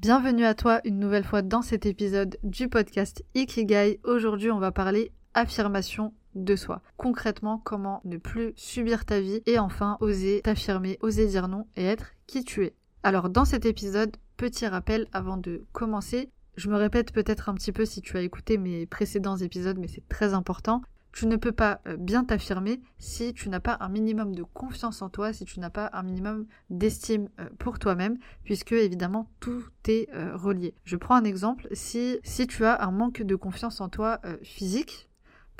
Bienvenue à toi une nouvelle fois dans cet épisode du podcast Ikigai. Aujourd'hui, on va parler affirmation de soi. Concrètement, comment ne plus subir ta vie et enfin oser t'affirmer, oser dire non et être qui tu es. Alors dans cet épisode, petit rappel avant de commencer, je me répète peut-être un petit peu si tu as écouté mes précédents épisodes, mais c'est très important. Tu ne peux pas euh, bien t'affirmer si tu n'as pas un minimum de confiance en toi, si tu n'as pas un minimum d'estime euh, pour toi-même, puisque évidemment tout est euh, relié. Je prends un exemple, si, si tu as un manque de confiance en toi physique,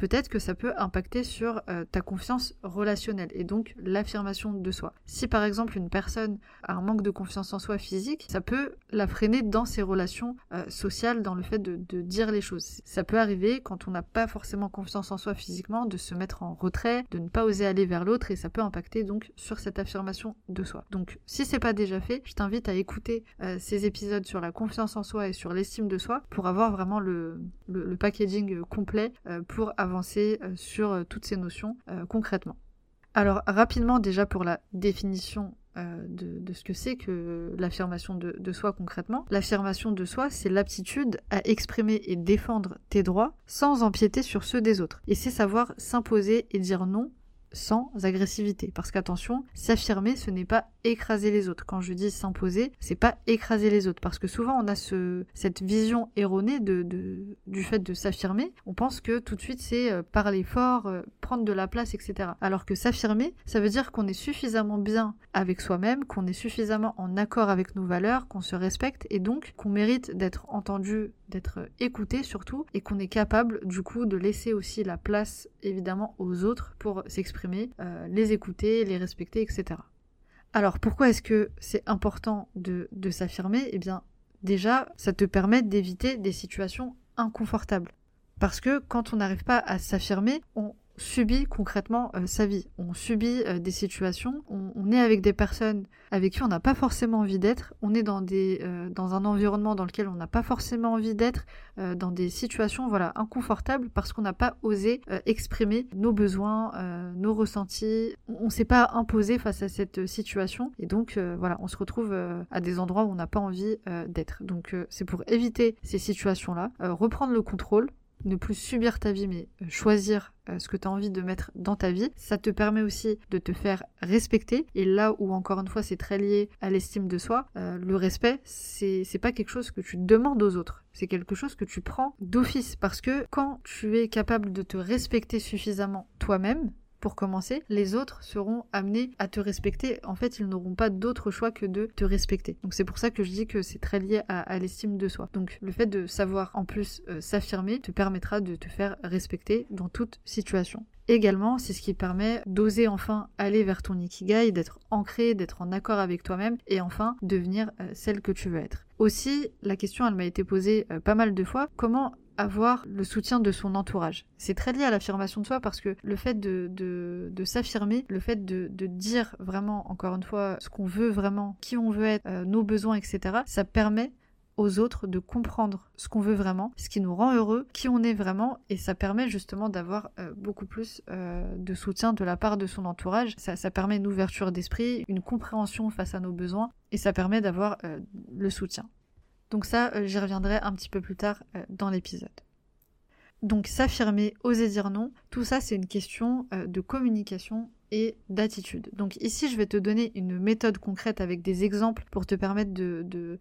peut-être que ça peut impacter sur euh, ta confiance relationnelle et donc l'affirmation de soi. Si par exemple une personne a un manque de confiance en soi physique, ça peut la freiner dans ses relations euh, sociales, dans le fait de, dire les choses. Ça peut arriver quand on n'a pas forcément confiance en soi physiquement, de se mettre en retrait, de ne pas oser aller vers l'autre et ça peut impacter donc sur cette affirmation de soi. Donc si c'est pas déjà fait, je t'invite à écouter euh, ces épisodes sur la confiance en soi et sur l'estime de soi pour avoir vraiment le, le packaging complet pour avoir euh, sur euh, toutes ces notions euh, concrètement. Alors rapidement déjà pour la définition de, ce que c'est que l'affirmation de, de, soi concrètement. L'affirmation de soi, c'est l'aptitude à exprimer et défendre tes droits sans empiéter sur ceux des autres. Et c'est savoir s'imposer et dire non sans agressivité. Parce qu'attention, s'affirmer, ce n'est pas écraser les autres. Quand je dis s'imposer, c'est pas écraser les autres. Parce que souvent, on a ce, cette vision erronée du fait de s'affirmer. On pense que tout de suite, c'est euh, parler fort, euh, prendre de la place, etc. Alors que s'affirmer, ça veut dire qu'on est suffisamment bien avec soi-même, qu'on est suffisamment en accord avec nos valeurs, qu'on se respecte et donc qu'on mérite d'être entendu, d'être écouté surtout, et qu'on est capable du coup de laisser aussi la place évidemment aux autres pour s'exprimer euh, les écouter, les respecter, etc. Alors pourquoi est-ce que c'est important de, de s'affirmer? Eh bien déjà, ça te permet d'éviter des situations inconfortables. Parce que quand on n'arrive pas à s'affirmer, on, subit concrètement euh, sa vie. On subit euh, des situations, on, est avec des personnes avec qui on n'a pas forcément envie d'être, on est dans, des, euh, dans un environnement dans lequel on n'a pas forcément envie d'être, dans des situations voilà, inconfortables parce qu'on n'a pas osé exprimer nos besoins, nos ressentis. On ne s'est pas imposé face à cette situation et donc voilà, on se retrouve à des endroits où on n'a pas envie d'être. Donc c'est pour éviter ces situations-là, reprendre le contrôle, ne plus subir ta vie, mais euh, choisir euh, ce que tu as envie de mettre dans ta vie. Ça te permet aussi de te faire respecter. Et là où, encore une fois, c'est très lié à l'estime de soi, euh, le respect, c'est pas quelque chose que tu demandes aux autres. C'est quelque chose que tu prends d'office. Parce que quand tu es capable de te respecter suffisamment toi-même, pour commencer, les autres seront amenés à te respecter. En fait, ils n'auront pas d'autre choix que de te respecter. Donc c'est pour ça que je dis que c'est très lié à, l'estime de soi. Donc le fait de savoir en plus euh, s'affirmer te permettra de te faire respecter dans toute situation. Également, c'est ce qui permet d'oser enfin aller vers ton ikigai, d'être ancré, d'être en accord avec toi-même et enfin devenir euh, celle que tu veux être. Aussi, la question, elle m'a été posée euh, pas mal de fois, comment avoir le soutien de son entourage. C'est très lié à l'affirmation de soi parce que le fait de, de, s'affirmer, le fait de, de, dire vraiment, encore une fois, ce qu'on veut vraiment, qui on veut être, euh, nos besoins, etc., ça permet aux autres de comprendre ce qu'on veut vraiment, ce qui nous rend heureux, qui on est vraiment, et ça permet justement d'avoir euh, beaucoup plus euh, de soutien de la part de son entourage. Ça, ça permet une ouverture d'esprit, une compréhension face à nos besoins, et ça permet d'avoir le soutien. Donc ça, euh, j'y reviendrai un petit peu plus tard euh, dans l'épisode. Donc s'affirmer, oser dire non, tout ça c'est une question euh, de communication et d'attitude. Donc ici je vais te donner une méthode concrète avec des exemples pour te permettre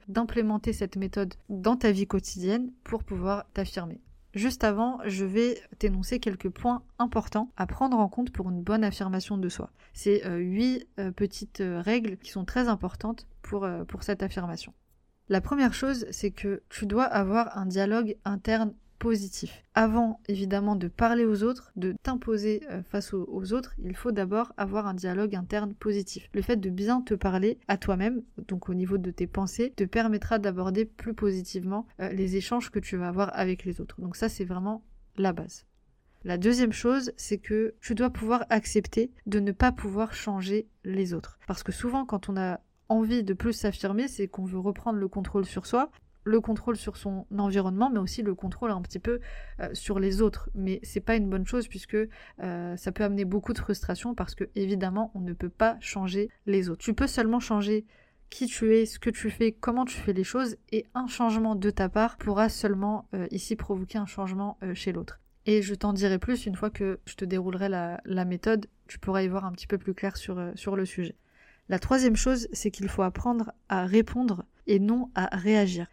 d'implémenter cette méthode dans ta vie quotidienne pour pouvoir t'affirmer. Juste avant, je vais t'énoncer quelques points importants à prendre en compte pour une bonne affirmation de soi. C'est huit petites règles qui sont très importantes pour cette affirmation. La première chose, c'est que tu dois avoir un dialogue interne positif. Avant évidemment de parler aux autres, de t'imposer euh, face aux, autres, il faut d'abord avoir un dialogue interne positif. Le fait de bien te parler à toi-même, donc au niveau de tes pensées, te permettra d'aborder plus positivement euh, les échanges que tu vas avoir avec les autres. Donc ça c'est vraiment la base. La deuxième chose, c'est que tu dois pouvoir accepter de ne pas pouvoir changer les autres. Parce que souvent, quand on a envie de plus s'affirmer, c'est qu'on veut reprendre le contrôle sur soi, le contrôle sur son environnement, mais aussi le contrôle un petit peu euh, sur les autres. Mais c'est pas une bonne chose puisque euh, ça peut amener beaucoup de frustration parce que évidemment on ne peut pas changer les autres. Tu peux seulement changer qui tu es, ce que tu fais, comment tu fais les choses, et un changement de ta part pourra seulement euh, ici provoquer un changement chez l'autre. Et je t'en dirai plus une fois que je te déroulerai la, méthode, tu pourras y voir un petit peu plus clair sur, sur le sujet. La troisième chose, c'est qu'il faut apprendre à répondre et non à réagir.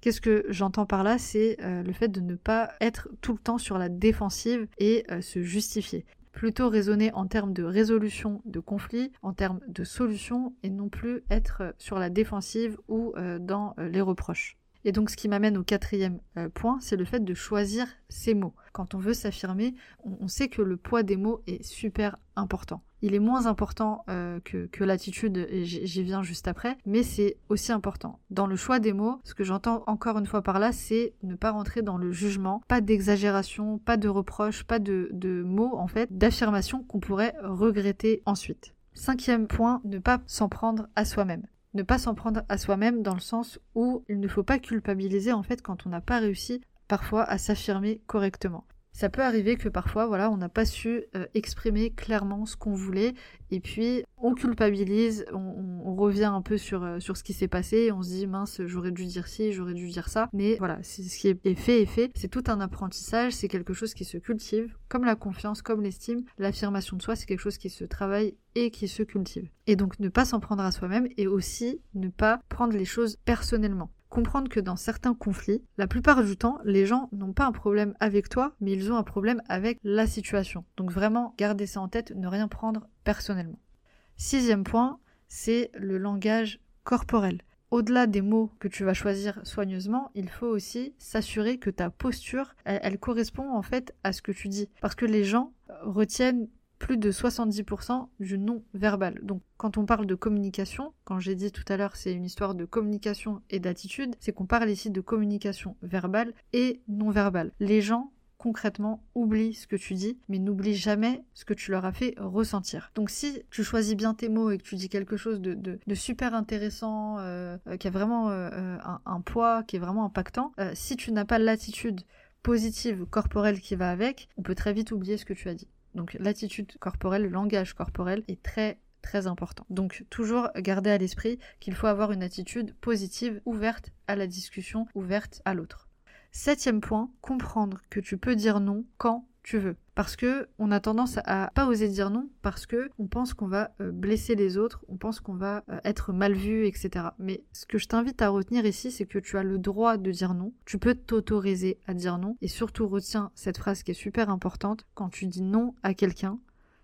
Qu'est-ce que j'entends par là? C'est euh, le fait de ne pas être tout le temps sur la défensive et euh, se justifier. Plutôt raisonner en termes de résolution de conflits, en termes de solutions, et non plus être euh, sur la défensive ou dans les reproches. Et donc ce qui m'amène au quatrième point, c'est le fait de choisir ses mots. Quand on veut s'affirmer, on, sait que le poids des mots est super important il est moins important euh, que, l'attitude, j'y viens juste après, mais c'est aussi important. Dans le choix des mots, ce que j'entends encore une fois par là, c'est ne pas rentrer dans le jugement, pas d'exagération, pas de reproches, pas de, de mots, en fait, d'affirmations qu'on pourrait regretter ensuite. Cinquième point, ne pas s'en prendre à soi-même ne pas s'en prendre à soi-même dans le sens où il ne faut pas culpabiliser en fait quand on n'a pas réussi parfois à s'affirmer correctement ça peut arriver que parfois, voilà, on n'a pas su euh, exprimer clairement ce qu'on voulait, et puis on culpabilise, on, revient un peu sur, euh, sur ce qui s'est passé, et on se dit mince, j'aurais dû dire ci, j'aurais dû dire ça. Mais voilà, ce qui est fait est fait. C'est tout un apprentissage, c'est quelque chose qui se cultive, comme la confiance, comme l'estime. L'affirmation de soi, c'est quelque chose qui se travaille et qui se cultive. Et donc ne pas s'en prendre à soi-même, et aussi ne pas prendre les choses personnellement comprendre que dans certains conflits, la plupart du temps, les gens n'ont pas un problème avec toi, mais ils ont un problème avec la situation. Donc vraiment, gardez ça en tête, ne rien prendre personnellement. Sixième point, c'est le langage corporel. Au-delà des mots que tu vas choisir soigneusement, il faut aussi s'assurer que ta posture, elle, correspond en fait à ce que tu dis. Parce que les gens retiennent plus de 70% du non-verbal. Donc quand on parle de communication, quand j'ai dit tout à l'heure c'est une histoire de communication et d'attitude, c'est qu'on parle ici de communication verbale et non-verbale. Les gens concrètement oublient ce que tu dis, mais n'oublie jamais ce que tu leur as fait ressentir. Donc si tu choisis bien tes mots et que tu dis quelque chose de, super intéressant, euh, euh, qui a vraiment euh, un, poids, qui est vraiment impactant, si tu n'as pas l'attitude positive corporelle qui va avec, on peut très vite oublier ce que tu as dit. Donc l'attitude corporelle, le langage corporel est très très important. Donc toujours garder à l'esprit qu'il faut avoir une attitude positive, ouverte à la discussion, ouverte à l'autre. Septième point, comprendre que tu peux dire non quand tu veux. Parce que on a tendance à pas oser dire non parce que on pense qu'on va euh, blesser les autres, on pense qu'on va euh, être mal vu, etc. Mais ce que je t'invite à retenir ici, c'est que tu as le droit de dire non. Tu peux t'autoriser à dire non. Et surtout retiens cette phrase qui est super importante. Quand tu dis non à quelqu'un,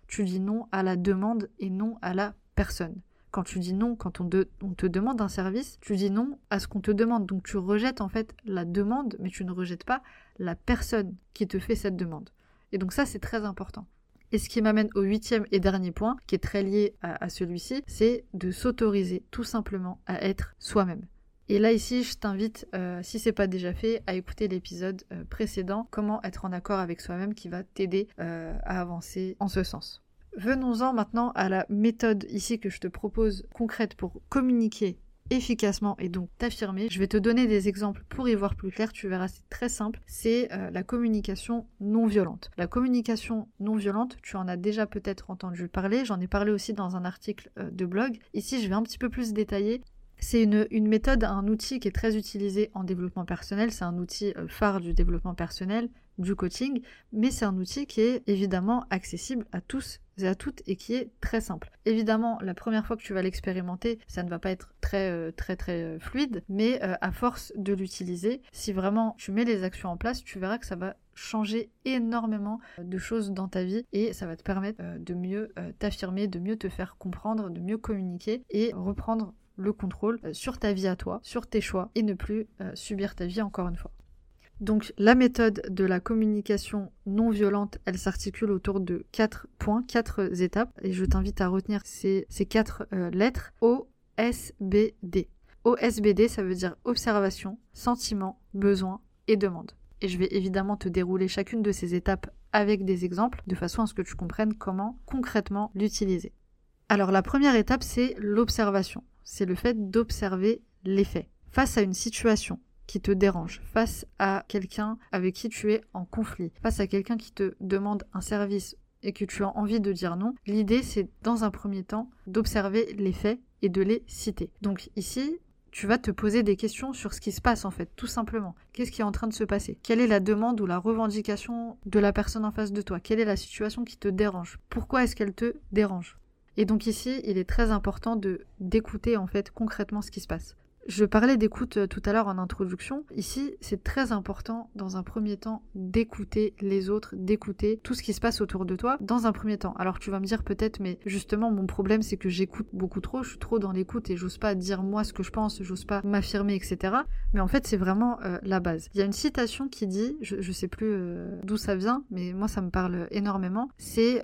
tu dis non à la demande et non à la personne. Quand tu dis non, quand on, on, te demande un service, tu dis non à ce qu'on te demande. Donc tu rejettes en fait la demande, mais tu ne rejettes pas la personne qui te fait cette demande. Et donc ça, c'est très important. Et ce qui m'amène au huitième et dernier point, qui est très lié à, celui-ci, c'est de s'autoriser tout simplement à être soi-même. Et là ici, je t'invite, euh, si c'est pas déjà fait, à écouter l'épisode euh, précédent, comment être en accord avec soi-même, qui va t'aider euh, à avancer en ce sens. Venons-en maintenant à la méthode ici que je te propose concrète pour communiquer efficacement et donc t'affirmer. Je vais te donner des exemples pour y voir plus clair, tu verras c'est très simple, c'est euh, la communication non violente. La communication non violente, tu en as déjà peut-être entendu parler, j'en ai parlé aussi dans un article euh, de blog. Ici je vais un petit peu plus détailler c'est une, méthode, un outil qui est très utilisé en développement personnel. C'est un outil euh, phare du développement personnel, du coaching, mais c'est un outil qui est évidemment accessible à tous à toutes et qui est très simple. Évidemment, la première fois que tu vas l'expérimenter, ça ne va pas être très euh, très très euh, fluide, mais à force de l'utiliser, si vraiment tu mets les actions en place, tu verras que ça va changer énormément de choses dans ta vie et ça va te permettre de mieux t'affirmer, de mieux te faire comprendre, de mieux communiquer et reprendre le contrôle euh, sur ta vie à toi, sur tes choix et ne plus euh, subir ta vie encore une fois. Donc la méthode de la communication non violente, elle s'articule autour de quatre points, quatre étapes, et je t'invite à retenir ces, quatre euh, lettres O. OSBD, ça veut dire observation, sentiment, besoin et demande. Et je vais évidemment te dérouler chacune de ces étapes avec des exemples, de façon à ce que tu comprennes comment concrètement l'utiliser. Alors la première étape, c'est l'observation. C'est le fait d'observer l'effet. Face à une situation te dérange, face à quelqu'un avec qui tu es en conflit, face à quelqu'un qui te demande un service et que tu as envie de dire non, l'idée c'est dans un premier temps d'observer les faits et de les citer. Donc ici, tu vas te poser des questions sur ce qui se passe en fait, tout simplement. Qu'est-ce qui est en train de se passer? Quelle est la demande ou la revendication de la personne en face de toi? Quelle est la situation qui te dérange? Pourquoi est-ce qu'elle te dérange? Et donc ici, il est très important de d'écouter en fait concrètement ce qui se passe. Je parlais d'écoute euh, tout à l'heure en introduction. Ici, c'est très important dans un premier temps d'écouter les autres, d'écouter tout ce qui se passe autour de toi dans un premier temps. Alors tu vas me dire peut-être, mais justement mon problème c'est que j'écoute beaucoup trop, je suis trop dans l'écoute et j'ose pas dire moi ce que je pense, j'ose pas m'affirmer, etc. Mais en fait c'est vraiment euh, la base. Il y a une citation qui dit, je, sais plus euh, d'où ça vient, mais moi ça me parle énormément, c'est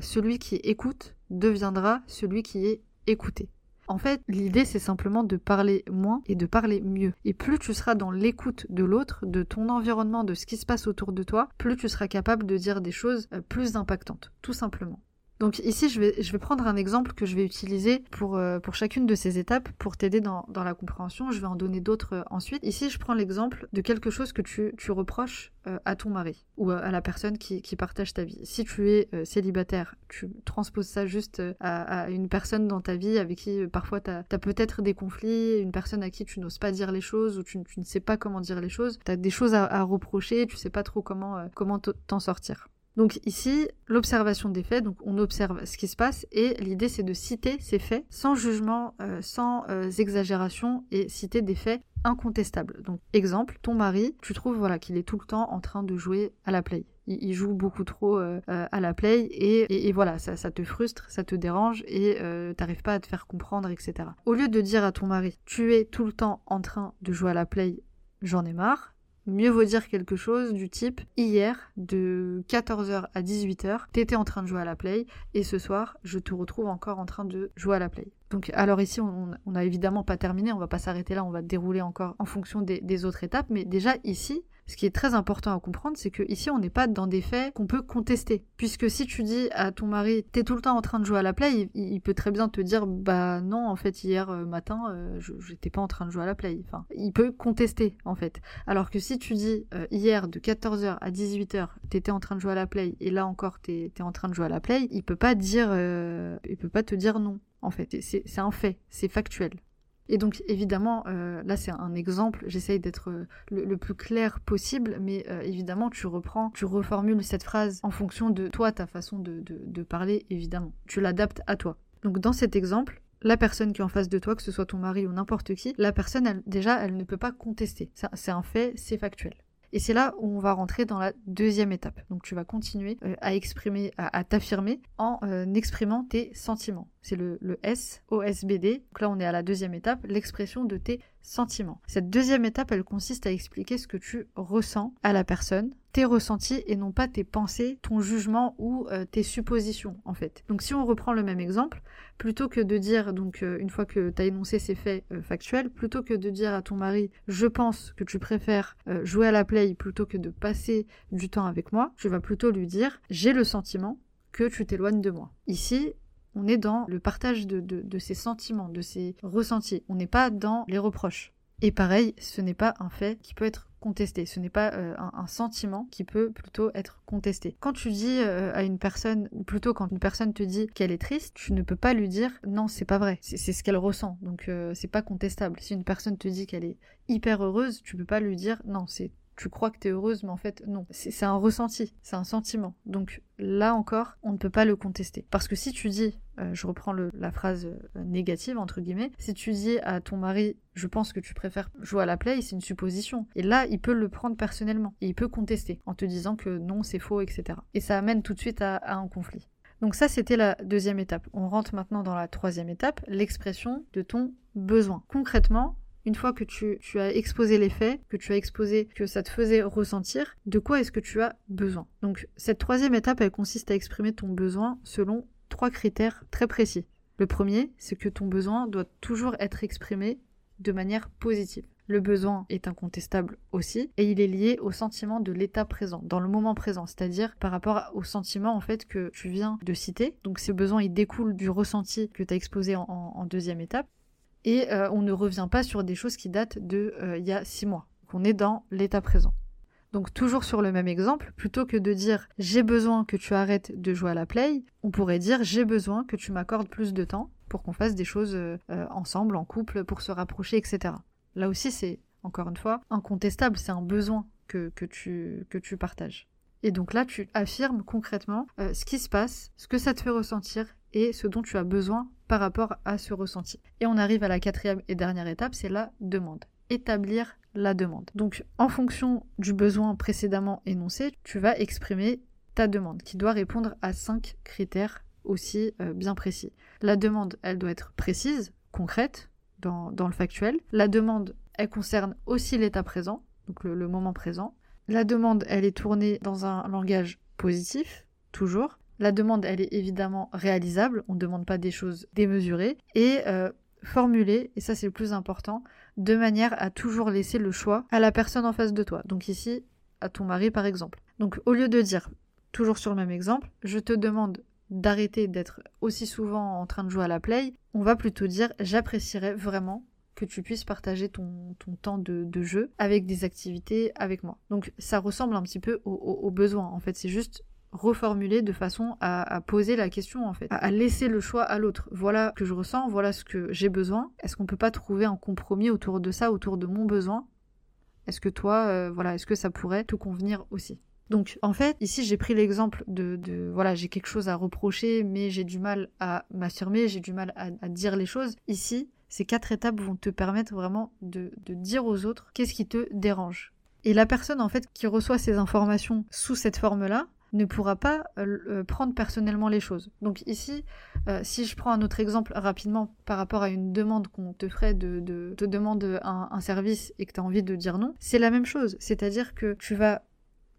celui qui écoute deviendra celui qui est écouté. En fait, l'idée, c'est simplement de parler moins et de parler mieux. Et plus tu seras dans l'écoute de l'autre, de ton environnement, de ce qui se passe autour de toi, plus tu seras capable de dire des choses euh, plus impactantes, tout simplement. Donc ici, je vais, je vais prendre un exemple que je vais utiliser pour, euh, pour chacune de ces étapes pour t'aider dans, dans, la compréhension. Je vais en donner d'autres euh, ensuite. Ici, je prends l'exemple de quelque chose que tu, tu reproches euh, à ton mari ou à, la personne qui, qui, partage ta vie. Si tu es célibataire, tu transposes ça juste à, une personne dans ta vie avec qui parfois tu as, peut-être des conflits, une personne à qui tu n'oses pas dire les choses ou tu, tu, ne sais pas comment dire les choses. Tu as des choses à, à reprocher, tu sais pas trop comment comment t'en sortir. Donc ici, l'observation des faits, donc on observe ce qui se passe et l'idée c'est de citer ces faits sans jugement, euh, sans euh, exagération et citer des faits incontestables. Donc exemple, ton mari, tu trouves voilà qu'il est tout le temps en train de jouer à la play. Il, joue beaucoup trop euh, à la play et, voilà, ça, ça, te frustre, ça te dérange et t'arrives pas à te faire comprendre, etc. Au lieu de dire à ton mari, tu es tout le temps en train de jouer à la play, j'en ai marre, Mieux vaut dire quelque chose du type hier, de 14h à 18h, t'étais en train de jouer à la play et ce soir, je te retrouve encore en train de jouer à la play. Donc, alors ici, on n'a évidemment pas terminé, on va pas s'arrêter là, on va dérouler encore en fonction des autres étapes, mais déjà ici, ce qui est très important à comprendre, c'est que ici on n'est pas dans des faits qu'on peut contester. Puisque si tu dis à ton mari, t'es tout le temps en train de jouer à la play, il, peut très bien te dire, bah non, en fait hier euh, matin, euh, je j'étais pas en train de jouer à la play. Enfin, il peut contester en fait. Alors que si tu dis euh, hier de 14h à 18h, t'étais en train de jouer à la play, et là encore t'es es en train de jouer à la play, il peut pas dire, il peut pas te dire non. En fait, c'est un fait, c'est factuel. Et donc évidemment, euh, là c'est un exemple, j'essaye d'être euh, le, plus clair possible, mais euh, évidemment tu reprends, tu reformules cette phrase en fonction de toi, ta façon de, parler, évidemment. Tu l'adaptes à toi. Donc dans cet exemple, la personne qui est en face de toi, que ce soit ton mari ou n'importe qui, la personne, déjà, elle ne peut pas contester. C'est un fait, c'est factuel. Et c'est là où on va rentrer dans la deuxième étape. Donc tu vas continuer euh, à exprimer, à, t'affirmer en euh, exprimant tes sentiments. C'est le, le S, OSBD. Donc là on est à la deuxième étape, l'expression de tes sentiments. Cette deuxième étape, elle consiste à expliquer ce que tu ressens à la personne, ressentis et non pas tes pensées, ton jugement ou euh, tes suppositions en fait. Donc si on reprend le même exemple, plutôt que de dire, donc euh, une fois que tu as énoncé ces faits euh, factuels, plutôt que de dire à ton mari je pense que tu préfères jouer à la play plutôt que de passer du temps avec moi, je vais plutôt lui dire j'ai le sentiment que tu t'éloignes de moi. Ici, on est dans le partage de, de, de sentiments, de ses ressentis. On n'est pas dans les reproches. Et pareil, ce n'est pas un fait qui peut être contesté. Ce n'est pas euh, un, sentiment qui peut plutôt être contesté. Quand tu dis euh, à une personne, ou plutôt quand une personne te dit qu'elle est triste, tu ne peux pas lui dire non, c'est pas vrai. C'est ce qu'elle ressent. Donc euh, c'est pas contestable. Si une personne te dit qu'elle est hyper heureuse, tu peux pas lui dire non, c'est tu crois que tu es heureuse, mais en fait, non. C'est un ressenti, c'est un sentiment. Donc là encore, on ne peut pas le contester. Parce que si tu dis, euh, je reprends la phrase euh, négative, entre guillemets, si tu dis à ton mari, je pense que tu préfères jouer à la play, c'est une supposition. Et là, il peut le prendre personnellement. Et il peut contester en te disant que non, c'est faux, etc. Et ça amène tout de suite à, un conflit. Donc ça, c'était la deuxième étape. On rentre maintenant dans la troisième étape, l'expression de ton besoin. Concrètement, une fois que tu, tu as exposé les faits, que tu as exposé que ça te faisait ressentir, de quoi est-ce que tu as besoin? Donc cette troisième étape, elle consiste à exprimer ton besoin selon trois critères très précis. Le premier, c'est que ton besoin doit toujours être exprimé de manière positive. Le besoin est incontestable aussi et il est lié au sentiment de l'état présent, dans le moment présent, c'est-à-dire par rapport au sentiment en fait que tu viens de citer. Donc ces besoins ils découlent du ressenti que tu as exposé en, deuxième étape et euh, on ne revient pas sur des choses qui datent de euh, il y a six mois. on est dans l'état présent. Donc toujours sur le même exemple, plutôt que de dire j'ai besoin que tu arrêtes de jouer à la play, on pourrait dire j'ai besoin que tu m'accordes plus de temps pour qu'on fasse des choses euh, ensemble, en couple, pour se rapprocher, etc. Là aussi, c'est, encore une fois, incontestable, c'est un besoin que, tu, que partages. Et donc là, tu affirmes concrètement euh, ce qui se passe, ce que ça te fait ressentir et ce dont tu as besoin par rapport à ce ressenti. Et on arrive à la quatrième et dernière étape, c'est la demande. Établir la demande. Donc en fonction du besoin précédemment énoncé, tu vas exprimer ta demande qui doit répondre à cinq critères aussi euh, bien précis. La demande, elle doit être précise, concrète, dans, le factuel. La demande, elle concerne aussi l'état présent, donc le, moment présent. La demande, elle est tournée dans un langage positif, toujours. La demande, elle est évidemment réalisable, on ne demande pas des choses démesurées, et euh, formulée, et ça c'est le plus important, de manière à toujours laisser le choix à la personne en face de toi. Donc ici, à ton mari par exemple. Donc au lieu de dire, toujours sur le même exemple, je te demande d'arrêter d'être aussi souvent en train de jouer à la play, on va plutôt dire j'apprécierais vraiment que tu puisses partager ton, temps de, jeu avec des activités avec moi. Donc ça ressemble un petit peu au, besoin. En fait, c'est juste reformuler de façon à, poser la question en fait, à, laisser le choix à l'autre. Voilà ce que je ressens, voilà ce que j'ai besoin. Est-ce qu'on peut pas trouver un compromis autour de ça, autour de mon besoin? Est-ce que toi, euh, voilà, est-ce que ça pourrait te convenir aussi? Donc en fait, ici j'ai pris l'exemple de, voilà, j'ai quelque chose à reprocher, mais j'ai du mal à m'affirmer, j'ai du mal à, dire les choses. Ici, ces quatre étapes vont te permettre vraiment de, dire aux autres qu'est-ce qui te dérange. Et la personne en fait qui reçoit ces informations sous cette forme-là ne pourra pas euh, euh, prendre personnellement les choses. Donc ici, euh, si je prends un autre exemple rapidement par rapport à une demande qu'on te ferait de, te demande un, service et que tu as envie de dire non, c'est la même chose. C'est-à-dire que tu vas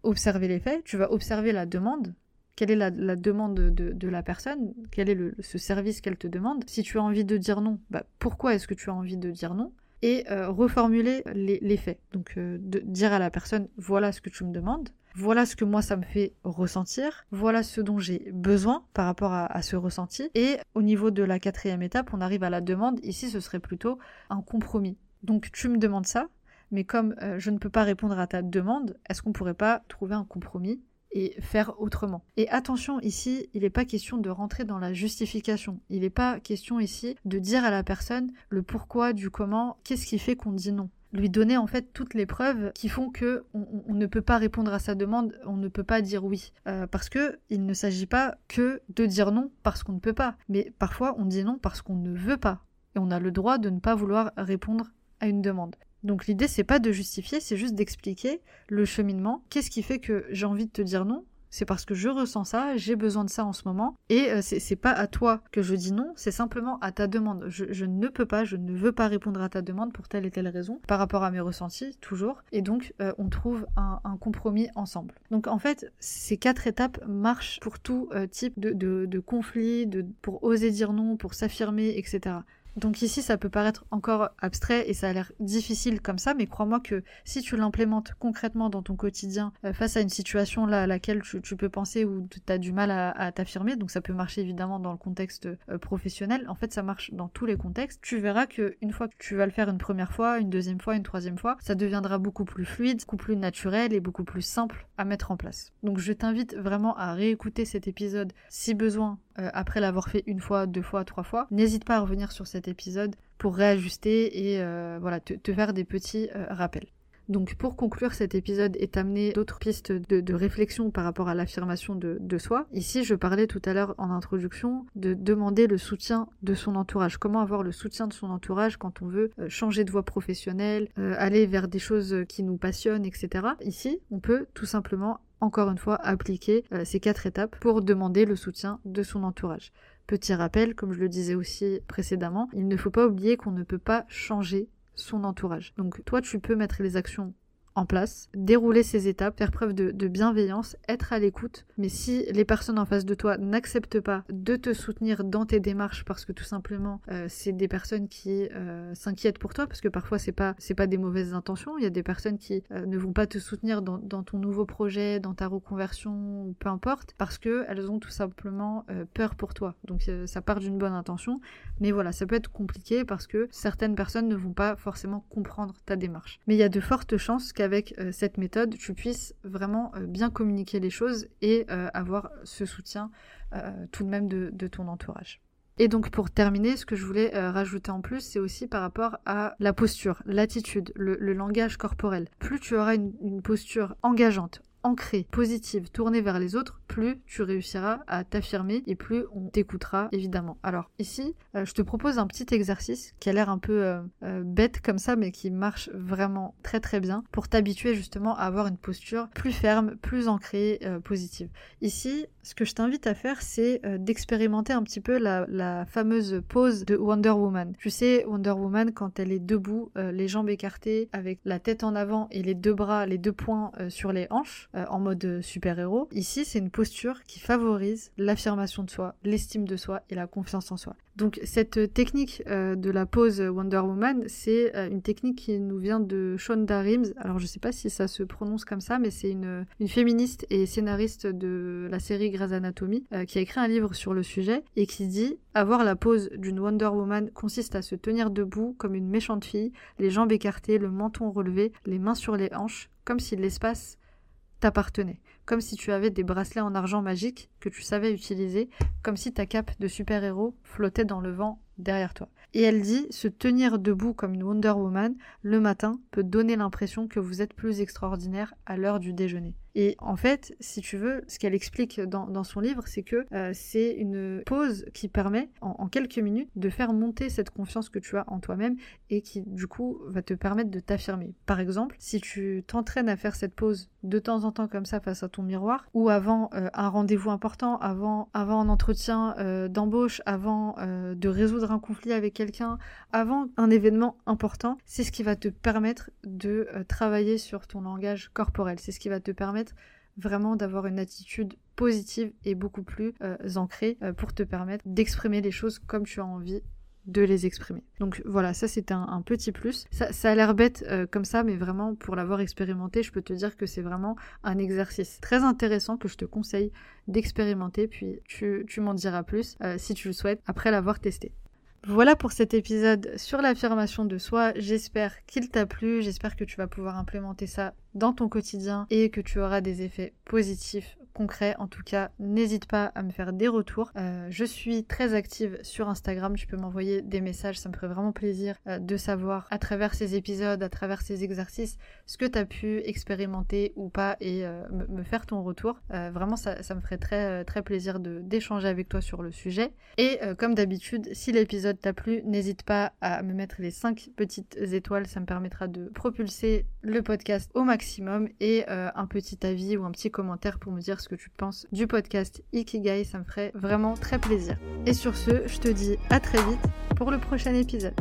observer les faits, tu vas observer la demande. Quelle est la, demande de, la personne? Quel est ce service qu'elle te demande? Si tu as envie de dire non, bah, pourquoi est-ce que tu as envie de dire non? Et reformuler les, faits. Donc dire à la personne voilà ce que tu me demandes, voilà ce que moi ça me fait ressentir, voilà ce dont j'ai besoin par rapport à, ce ressenti. Et au niveau de la quatrième étape, on arrive à la demande. Ici, ce serait plutôt un compromis. Donc tu me demandes ça, mais comme euh, je ne peux pas répondre à ta demande, est-ce qu'on pourrait pas trouver un compromis et faire autrement? Et attention, ici, il n'est pas question de rentrer dans la justification. Il n'est pas question ici de dire à la personne le pourquoi, du comment, qu'est-ce qui fait qu'on dit non. Lui donner en fait toutes les preuves qui font que on, ne peut pas répondre à sa demande, on ne peut pas dire oui, euh, parce que il ne s'agit pas que de dire non parce qu'on ne peut pas, mais parfois on dit non parce qu'on ne veut pas, et on a le droit de ne pas vouloir répondre à une demande. Donc l'idée c'est pas de justifier, c'est juste d'expliquer le cheminement. Qu'est-ce qui fait que j'ai envie de te dire non c'est parce que je ressens ça, j'ai besoin de ça en ce moment, et euh, c'est pas à toi que je dis non, c'est simplement à ta demande. Je, ne peux pas, je ne veux pas répondre à ta demande pour telle et telle raison, par rapport à mes ressentis, toujours, et donc euh, on trouve un, compromis ensemble. Donc en fait, ces quatre étapes marchent pour tout euh, type de, de conflit, de, pour oser dire non, pour s'affirmer, etc. Donc ici, ça peut paraître encore abstrait et ça a l'air difficile comme ça, mais crois-moi que si tu l'implémentes concrètement dans ton quotidien euh, face à une situation là à laquelle tu, peux penser ou tu as du mal à, t'affirmer, donc ça peut marcher évidemment dans le contexte euh, professionnel, en fait ça marche dans tous les contextes, tu verras que une fois que tu vas le faire une première fois, une deuxième fois, une troisième fois, ça deviendra beaucoup plus fluide, beaucoup plus naturel et beaucoup plus simple à mettre en place. Donc je t'invite vraiment à réécouter cet épisode si besoin euh, après l'avoir fait une fois, deux fois, trois fois. N'hésite pas à revenir sur épisode pour réajuster et euh, voilà te, faire des petits euh, rappels. Donc pour conclure cet épisode et t'amener d'autres pistes de, réflexion par rapport à l'affirmation de, soi, ici je parlais tout à l'heure en introduction de demander le soutien de son entourage. Comment avoir le soutien de son entourage quand on veut changer de voie professionnelle, aller vers des choses qui nous passionnent, etc. Ici, on peut tout simplement encore une fois, appliquer euh, ces quatre étapes pour demander le soutien de son entourage. Petit rappel, comme je le disais aussi précédemment, il ne faut pas oublier qu'on ne peut pas changer son entourage. Donc toi, tu peux mettre les actions en place, dérouler ces étapes, faire preuve de, bienveillance, être à l'écoute. Mais si les personnes en face de toi n'acceptent pas de te soutenir dans tes démarches parce que tout simplement euh, c'est des personnes qui euh, s'inquiètent pour toi, parce que parfois c'est pas c'est pas des mauvaises intentions, il y a des personnes qui euh, ne vont pas te soutenir dans, ton nouveau projet, dans ta reconversion, peu importe, parce que elles ont tout simplement peur pour toi. Donc ça part d'une bonne intention, mais voilà, ça peut être compliqué parce que certaines personnes ne vont pas forcément comprendre ta démarche. Mais il y a de fortes chances avec euh, cette méthode, tu puisses vraiment euh, bien communiquer les choses et euh, avoir ce soutien tout de même de, ton entourage. Et donc pour terminer, ce que je voulais rajouter en plus, c'est aussi par rapport à la posture, l'attitude, le, langage corporel. Plus tu auras une posture engageante, ancrée, positive, tournée vers les autres, plus tu réussiras à t'affirmer et plus on t'écoutera évidemment. Alors ici, euh, je te propose un petit exercice qui a l'air un peu euh, euh, bête comme ça, mais qui marche vraiment très très bien pour t'habituer justement à avoir une posture plus ferme, plus ancrée, positive. Ici, ce que je t'invite à faire, c'est d'expérimenter un petit peu la, la, fameuse pose de Wonder Woman. Tu sais, Wonder Woman, quand elle est debout, les jambes écartées, avec la tête en avant et les deux bras, les deux poings sur les hanches, euh, en mode super-héros. Ici, c'est une posture qui favorise l'affirmation de soi, l'estime de soi et la confiance en soi. Donc cette technique euh, de la pose Wonder Woman, c'est euh, une technique qui nous vient de Shonda Rhimes. Alors je sais pas si ça se prononce comme ça, mais c'est une, féministe et scénariste de la série Grey's Anatomy euh, qui a écrit un livre sur le sujet et qui dit avoir la pose d'une Wonder Woman consiste à se tenir debout comme une méchante fille, les jambes écartées, le menton relevé, les mains sur les hanches, comme si l'espace t'appartenait, comme si tu avais des bracelets en argent magique que tu savais utiliser, comme si ta cape de super-héros flottait dans le vent derrière toi. Et elle dit, se tenir debout comme une Wonder Woman le matin peut donner l'impression que vous êtes plus extraordinaire à l'heure du déjeuner. Et en fait, si tu veux, ce qu'elle explique dans, son livre, c'est que euh, c'est une pause qui permet, en, quelques minutes, de faire monter cette confiance que tu as en toi-même et qui, du coup, va te permettre de t'affirmer. Par exemple, si tu t'entraînes à faire cette pause de temps en temps comme ça face à ton miroir, ou avant euh, un rendez-vous important, avant, avant un entretien euh, d'embauche, avant de résoudre un conflit avec quelqu'un, avant un événement important, c'est ce qui va te permettre de travailler sur ton langage corporel. C'est ce qui va te permettre vraiment d'avoir une attitude positive et beaucoup plus euh, ancrée euh, pour te permettre d'exprimer les choses comme tu as envie de les exprimer. Donc voilà, ça c'était un, petit plus. Ça, a l'air bête euh, comme ça, mais vraiment pour l'avoir expérimenté, je peux te dire que c'est vraiment un exercice très intéressant que je te conseille d'expérimenter, puis tu, tu m'en diras plus si tu le souhaites après l'avoir testé. Voilà pour cet épisode sur l'affirmation de soi. J'espère qu'il t'a plu, j'espère que tu vas pouvoir implémenter ça dans ton quotidien et que tu auras des effets positifs concret. En tout cas, n'hésite pas à me faire des retours. Euh, je suis très active sur Instagram. Tu peux m'envoyer des messages. Ça me ferait vraiment plaisir euh, de savoir à travers ces épisodes, à travers ces exercices, ce que tu as pu expérimenter ou pas et euh, me faire ton retour. vraiment, ça, me ferait très, très plaisir d'échanger avec toi sur le sujet. Et comme d'habitude, si l'épisode t'a plu, n'hésite pas à me mettre les 5 petites étoiles. Ça me permettra de propulser le podcast au maximum et un petit avis ou un petit commentaire pour me dire ce que tu penses du podcast Ikigai, ça me ferait vraiment très plaisir. Et sur ce, je te dis à très vite pour le prochain épisode.